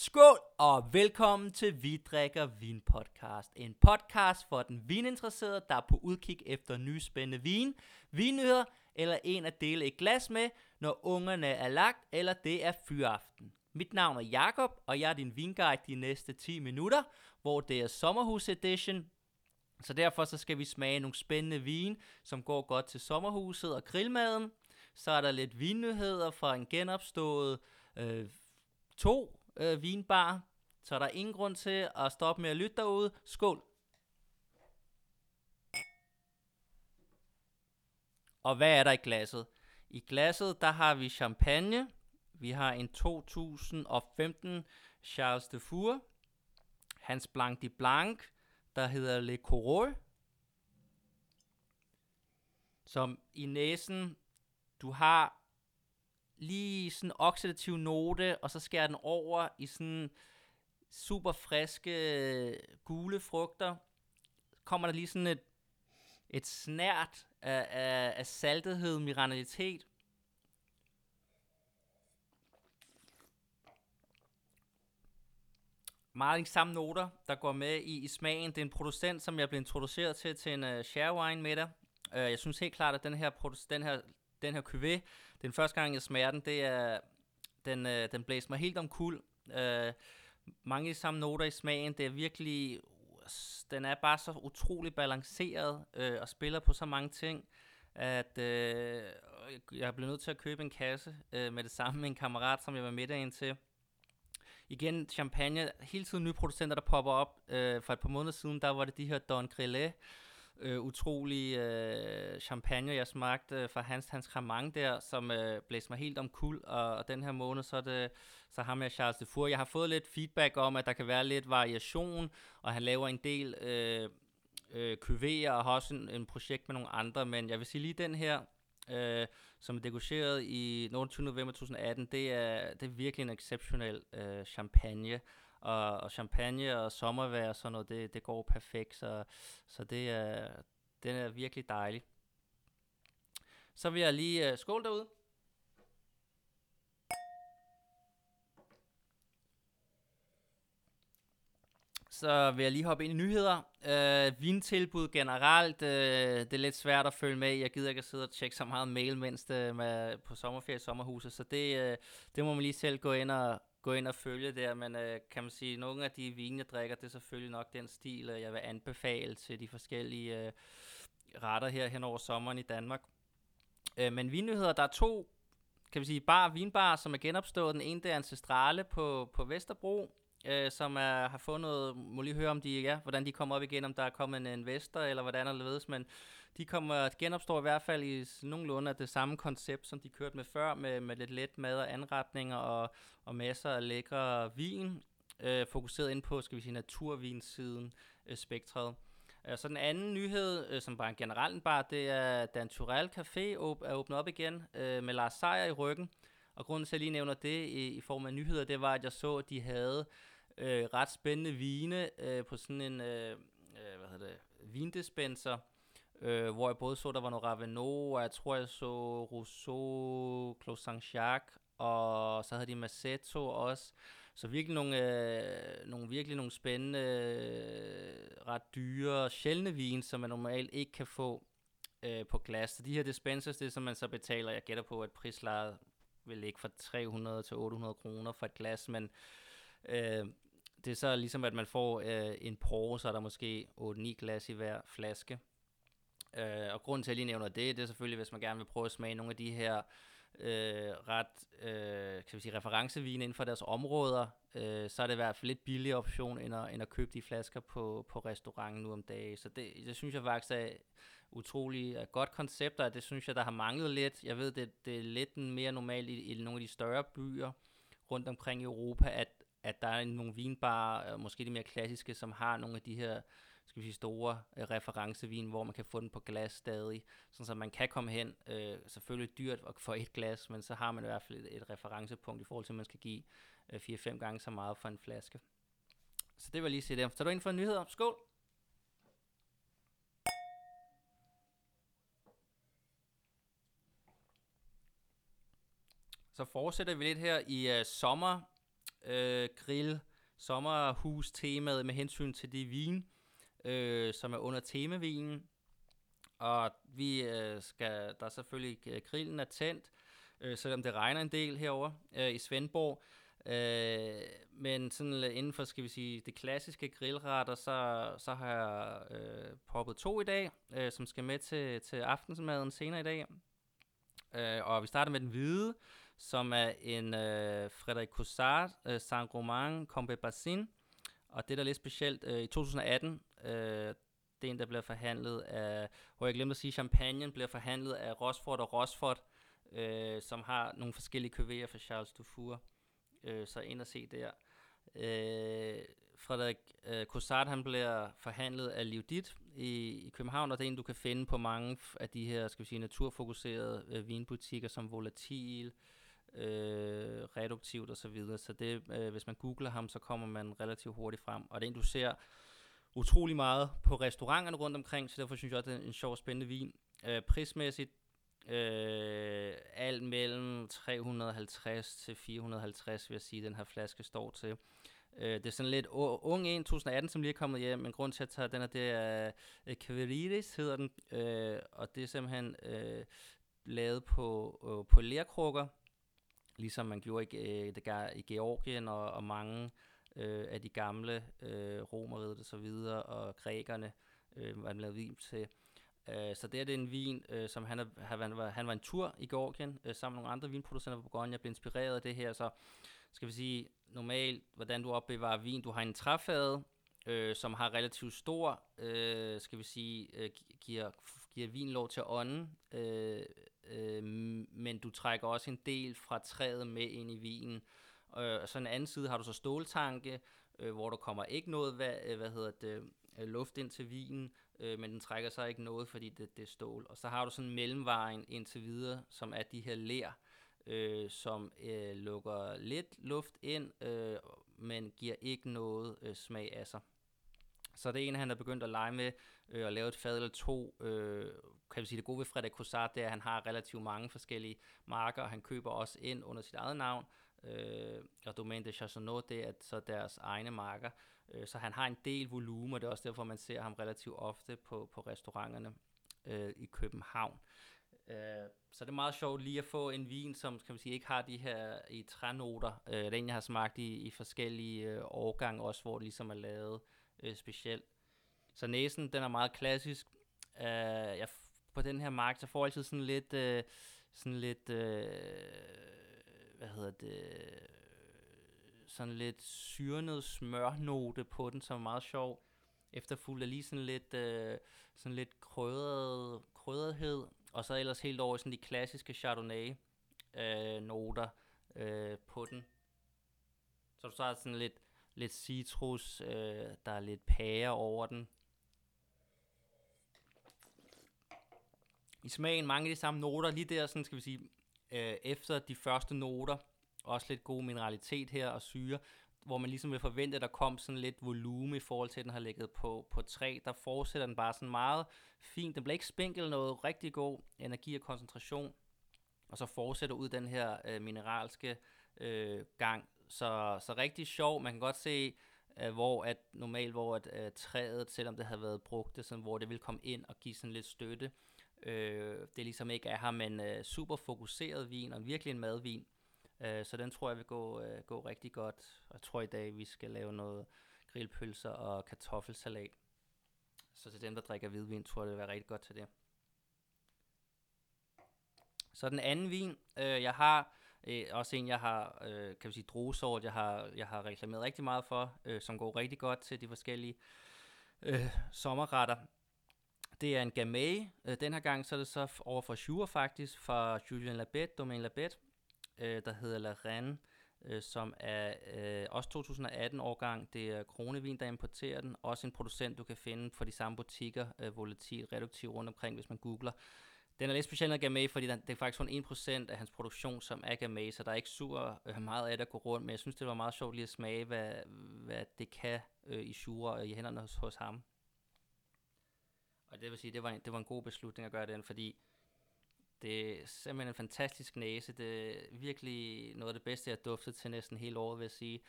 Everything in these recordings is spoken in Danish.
Skål og velkommen til Vi drikker vin podcast. En podcast for den vininteresserede, der er på udkig efter nye spændende vin, vinnyheder eller en at dele et glas med, når ungerne er lagt eller det er fyraften. Mit navn er Jakob og jeg er din vinguide de næste 10 minutter, hvor det er sommerhus edition. Så derfor så skal vi smage nogle spændende vin, som går godt til sommerhuset og grillmaden. Så er der lidt vinnyheder fra en genopstået øh, to øh, vinbar. Så er der ingen grund til at stoppe med at lytte derude. Skål! Og hvad er der i glasset? I glasset, der har vi champagne. Vi har en 2015 Charles de Four. Hans Blanc de Blanc, der hedder Le Corot. Som i næsen, du har lige sådan oxidativ note, og så skærer den over i sådan super friske øh, gule frugter. Kommer der lige sådan et, et snært af, af, af saltethed, mineralitet. Meget de samme noter, der går med i, i smagen. Det er en producent, som jeg blev introduceret til til en uh, share wine med dig. Uh, øh, jeg synes helt klart, at den her, den her, den her cuvée, den første gang, jeg smager den, det er, den, øh, den blæser mig helt om kul. Øh, mange samme noter i smagen. Det er virkelig, den er bare så utrolig balanceret øh, og spiller på så mange ting, at øh, jeg blev nødt til at købe en kasse øh, med det samme med en kammerat, som jeg var med ind til. Igen, champagne, hele tiden nye producenter, der popper op. Øh, for et par måneder siden, der var det de her Don Grillet, øh, utrolig øh, champagne, jeg smagte øh, fra Hans Hans Kramang der, som øh, blæste mig helt om kul, og, og den her måned, så er det så ham med Charles de Four. Jeg har fået lidt feedback om, at der kan være lidt variation, og han laver en del øh, øh, kuvéer, og har også en, en projekt med nogle andre, men jeg vil sige lige den her, øh, som er degageret i 28. november 2018, det er, det er virkelig en exceptionel øh, champagne, og, og champagne og sommervejr og sådan noget, det, det går perfekt, så, så det er, den er virkelig dejlig. Så vil jeg lige øh, uh, skåle derude. Så vil jeg lige hoppe ind i nyheder. Uh, vintilbud generelt, uh, det er lidt svært at følge med. Jeg gider ikke at sidde og tjekke så meget mail, mens det med, på sommerferie i sommerhuset. Så det, uh, det må man lige selv gå ind og, gå ind og følge der, men øh, kan man sige, nogle af de vine, jeg drikker, det er selvfølgelig nok den stil, øh, jeg vil anbefale til de forskellige øh, retter her hen over sommeren i Danmark. Øh, men vinnyheder, der er to, kan vi sige, bar vinbar, som er genopstået. Den ene, det er Ancestrale på, på Vesterbro, øh, som er, har fundet, må lige høre om de, ja, hvordan de kommer op igen, om der er kommet en investor, eller hvordan eller ledes, men de kommer genopstår i hvert fald i nogenlunde af det samme koncept, som de kørte med før, med, med lidt let mad og anretninger og, og masser af lækre vin, øh, fokuseret ind på, skal vi sige, naturvinsiden øh, spektret. Øh, så den anden nyhed, øh, som bare en generelt bar, det er Dan Turell Café op, er åbnet op igen øh, med Lars Seier i ryggen. Og grunden til, at jeg lige nævner det i, i form af nyheder, det var, at jeg så, at de havde øh, ret spændende vine øh, på sådan en øh, øh hvad hedder det, vindispenser, øh, hvor jeg både så, der var noget Ravenot, og jeg tror, jeg så Rousseau, Clos Saint-Jacques, og så havde de Massetto også. Så virkelig nogle, øh, nogle, virkelig nogle spændende, øh, ret dyre, sjældne vin, som man normalt ikke kan få øh, på glas. Så de her dispensers, det er som man så betaler, jeg gætter på, at prislaget vil ligge fra 300 til 800 kroner for et glas, men øh, det er så ligesom, at man får øh, en porre, så er der måske 8-9 glas i hver flaske. Øh, og grunden til, at jeg lige nævner det, det er selvfølgelig, hvis man gerne vil prøve at smage nogle af de her øh, ret øh, kan vi sige, referencevine inden for deres områder, øh, så er det i hvert fald lidt billigere option, end at, end at købe de flasker på, på restauranten nu om dagen. Så det, det synes jeg faktisk er utrolig er godt koncept, og det synes jeg, der har manglet lidt. Jeg ved, det, det er lidt mere normalt i, i nogle af de større byer rundt omkring i Europa, at, at der er nogle vinbarer, måske de mere klassiske, som har nogle af de her skal vi sige, store øh, referencevin, hvor man kan få den på glas stadig, sådan så man kan komme hen, øh, selvfølgelig dyrt at få et glas, men så har man i hvert fald et, et referencepunkt i forhold til, at man skal give øh, 4-5 gange så meget for en flaske. Så det var lige sige det. Så du ind for nyheder. Skål! Så fortsætter vi lidt her i øh, sommer øh, grill, sommerhus temaet med hensyn til de vin, øh, som er under temavinen. Og vi øh, skal, der er selvfølgelig, øh, grillen er tændt, øh, selvom det regner en del herover øh, i Svendborg. Øh, men sådan inden for, skal vi sige, det klassiske grillretter, så, så har jeg øh, poppet to i dag, øh, som skal med til, til aftensmaden senere i dag. Øh, og vi starter med den hvide, som er en øh, Frederik Coussard øh, Saint-Romain Combe Bassin. Og det, der er lidt specielt, øh, i 2018, øh, det er en, der bliver forhandlet af, hvor jeg glemte at sige, champagne bliver forhandlet af Rosford og Rosford, øh, som har nogle forskellige kuvéer for Charles Dufour. Øh, så ind og se der. Øh, Frederik øh, Cossard, han bliver forhandlet af Livdit i, i København, og det er en, du kan finde på mange af de her, skal vi sige, naturfokuserede øh, vinbutikker, som Volatil, øh, reduktivt osv. Så, videre. så det, øh, hvis man googler ham, så kommer man relativt hurtigt frem. Og det er en, du ser utrolig meget på restauranterne rundt omkring, så derfor synes jeg, at det er en sjov og spændende vin. Øh, prismæssigt, øh, alt mellem 350 til 450, vil jeg sige, den her flaske står til. Øh, det er sådan lidt ung en, 2018, som lige er kommet hjem, men grund til at tage den her, det er øh, uh, Kaverides, hedder den, øh, og det er simpelthen øh, lavet på, øh, på lærkrukker, ligesom man gjorde i, øh, det i Georgien og, og mange øh, af de gamle øh, romeriet og så videre, og grækerne øh, var lavet vin til. Øh, så det er det en vin, øh, som han, er, han, var, han var en tur i Georgien, øh, sammen med nogle andre vinproducenter på Bourgogne. Jeg blev inspireret af det her, så skal vi sige, normalt, hvordan du opbevarer vin. Du har en træfade, øh, som har relativt stor, øh, skal vi sige, øh, giver, giver vin lov til at ånde, øh, øh, men du trækker også en del fra træet med ind i vinen. Øh, og så en anden side har du så ståltanke, øh, hvor der kommer ikke noget hvad, øh, hvad hedder det, øh, luft ind til vinen, øh, men den trækker så ikke noget, fordi det, det er stål. Og så har du sådan en mellemvejen indtil videre, som er de her lær, øh, som øh, lukker lidt luft ind, øh, men giver ikke noget øh, smag af sig. Så det ene, han er begyndt at lege med, øh, at lave et fad eller to. Øh, kan vi sige, det gode ved Frederik Cossard, det er, at han har relativt mange forskellige marker, og han køber også ind under sit eget navn. Øh, og Domaine de Chassonot, det er så deres egne marker. Øh, så han har en del volumen, og det er også derfor, man ser ham relativt ofte på, på restauranterne øh, i København. Øh, så det er meget sjovt lige at få en vin, som kan man sige, ikke har de her i trænoter. Øh, det er jeg har smagt i, i forskellige øh, årgange også, hvor det ligesom er lavet øh, specielt. Så næsen, den er meget klassisk. Øh, jeg, på den her mark, så får jeg altid sådan lidt, øh, sådan lidt, øh, hvad hedder det, øh, sådan lidt syrnet smørnote på den, som er meget sjov. Efterfulgt af lige sådan lidt, øh, sådan lidt krydret, krydrethed, og så ellers helt over sådan de klassiske Chardonnay-noter øh, øh, på den. Så du så har sådan lidt, lidt citrus, øh, der er lidt pære over den. I smagen mange af de samme noter, lige der, sådan skal vi sige, øh, efter de første noter, også lidt god mineralitet her og syre, hvor man ligesom vil forvente, at der kom sådan lidt volume i forhold til, at den har ligget på, på træ. Der fortsætter den bare sådan meget fint. Den bliver ikke spinkel, noget rigtig god energi og koncentration. Og så fortsætter ud den her øh, mineralske øh, gang. Så, så rigtig sjov. Man kan godt se, øh, hvor at normalt, hvor at øh, træet, selvom det havde været brugt, det, sådan, hvor det vil komme ind og give sådan lidt støtte. Øh, det ligesom ikke er her, men øh, super fokuseret vin, og virkelig en madvin. Øh, så den tror jeg vil gå, øh, gå rigtig godt. Jeg tror i dag, vi skal lave noget grillpølser og kartoffelsalat. Så til dem, der drikker hvidvin, tror jeg, det vil være rigtig godt til det. Så den anden vin, øh, jeg har, øh, også en, jeg har, øh, kan vi sige, druesort, jeg har, jeg har reklameret rigtig meget for, øh, som går rigtig godt til de forskellige øh, sommerretter. Det er en Gamay. Øh, den her gang så er det så over for Shure faktisk, fra Julien Labette, Domaine Labette øh, der hedder La Reine, øh, som er øh, også 2018 årgang. Det er Kronevin, der importerer den. Også en producent, du kan finde fra de samme butikker, øh, volatil, reduktiv rundt omkring, hvis man googler. Den er lidt speciel af Gamay, fordi den, det er faktisk kun 1% af hans produktion, som er Gamay, så der er ikke sur øh, meget af det at gå rundt, men jeg synes, det var meget sjovt lige at smage, hvad, hvad det kan øh, i sure og i hænderne hos, hos ham. Og det vil sige, det var en, det var en god beslutning at gøre den, fordi Det er simpelthen en fantastisk næse. Det er virkelig noget af det bedste, jeg har duftet til næsten hele året, vil jeg sige.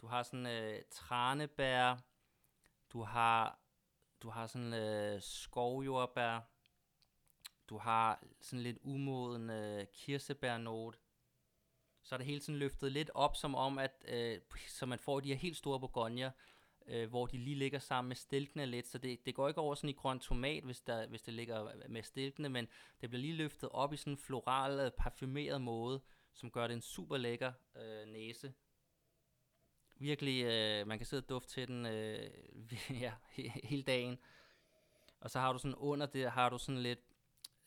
Du har sådan øh, tranebær, du har, du har sådan øh, skovjordbær, du har sådan lidt umoden øh, kirsebærnote, så er det hele sådan løftet lidt op, som om, at øh, så man får de her helt store bourgogner, øh, hvor de lige ligger sammen med stilkene lidt, så det, det går ikke over sådan i grøn tomat, hvis, der, hvis det ligger med stilkene, men det bliver lige løftet op i sådan en floral, øh, parfumeret måde, som gør det en super lækker øh, næse. Virkelig, øh, man kan sidde og dufte til den øh, ja, hele dagen. Og så har du sådan under det, har du sådan lidt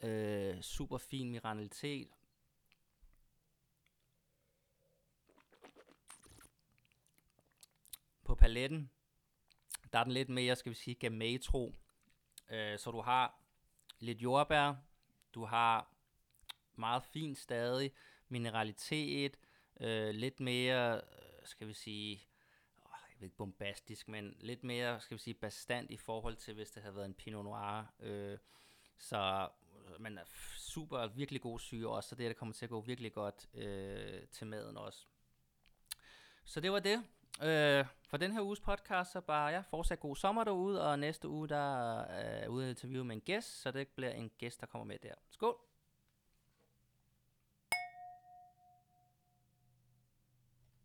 øh, super fin mineralitet, på paletten, der er den lidt mere, skal vi sige, gametro. Øh, så du har lidt jordbær, du har meget fint stadig mineralitet, øh, lidt mere, øh, skal vi sige, jeg ved ikke bombastisk, men lidt mere, skal vi sige, bestand i forhold til, hvis det havde været en Pinot Noir. Øh, så øh, man er super, virkelig god syre også, så det her der kommer til at gå virkelig godt øh, til maden også. Så det var det. Øh, for den her uges podcast, så bare ja, fortsat god sommer derude, og næste uge, der er øh, ude interviewe med en gæst, så det bliver en gæst, der kommer med der. Skål!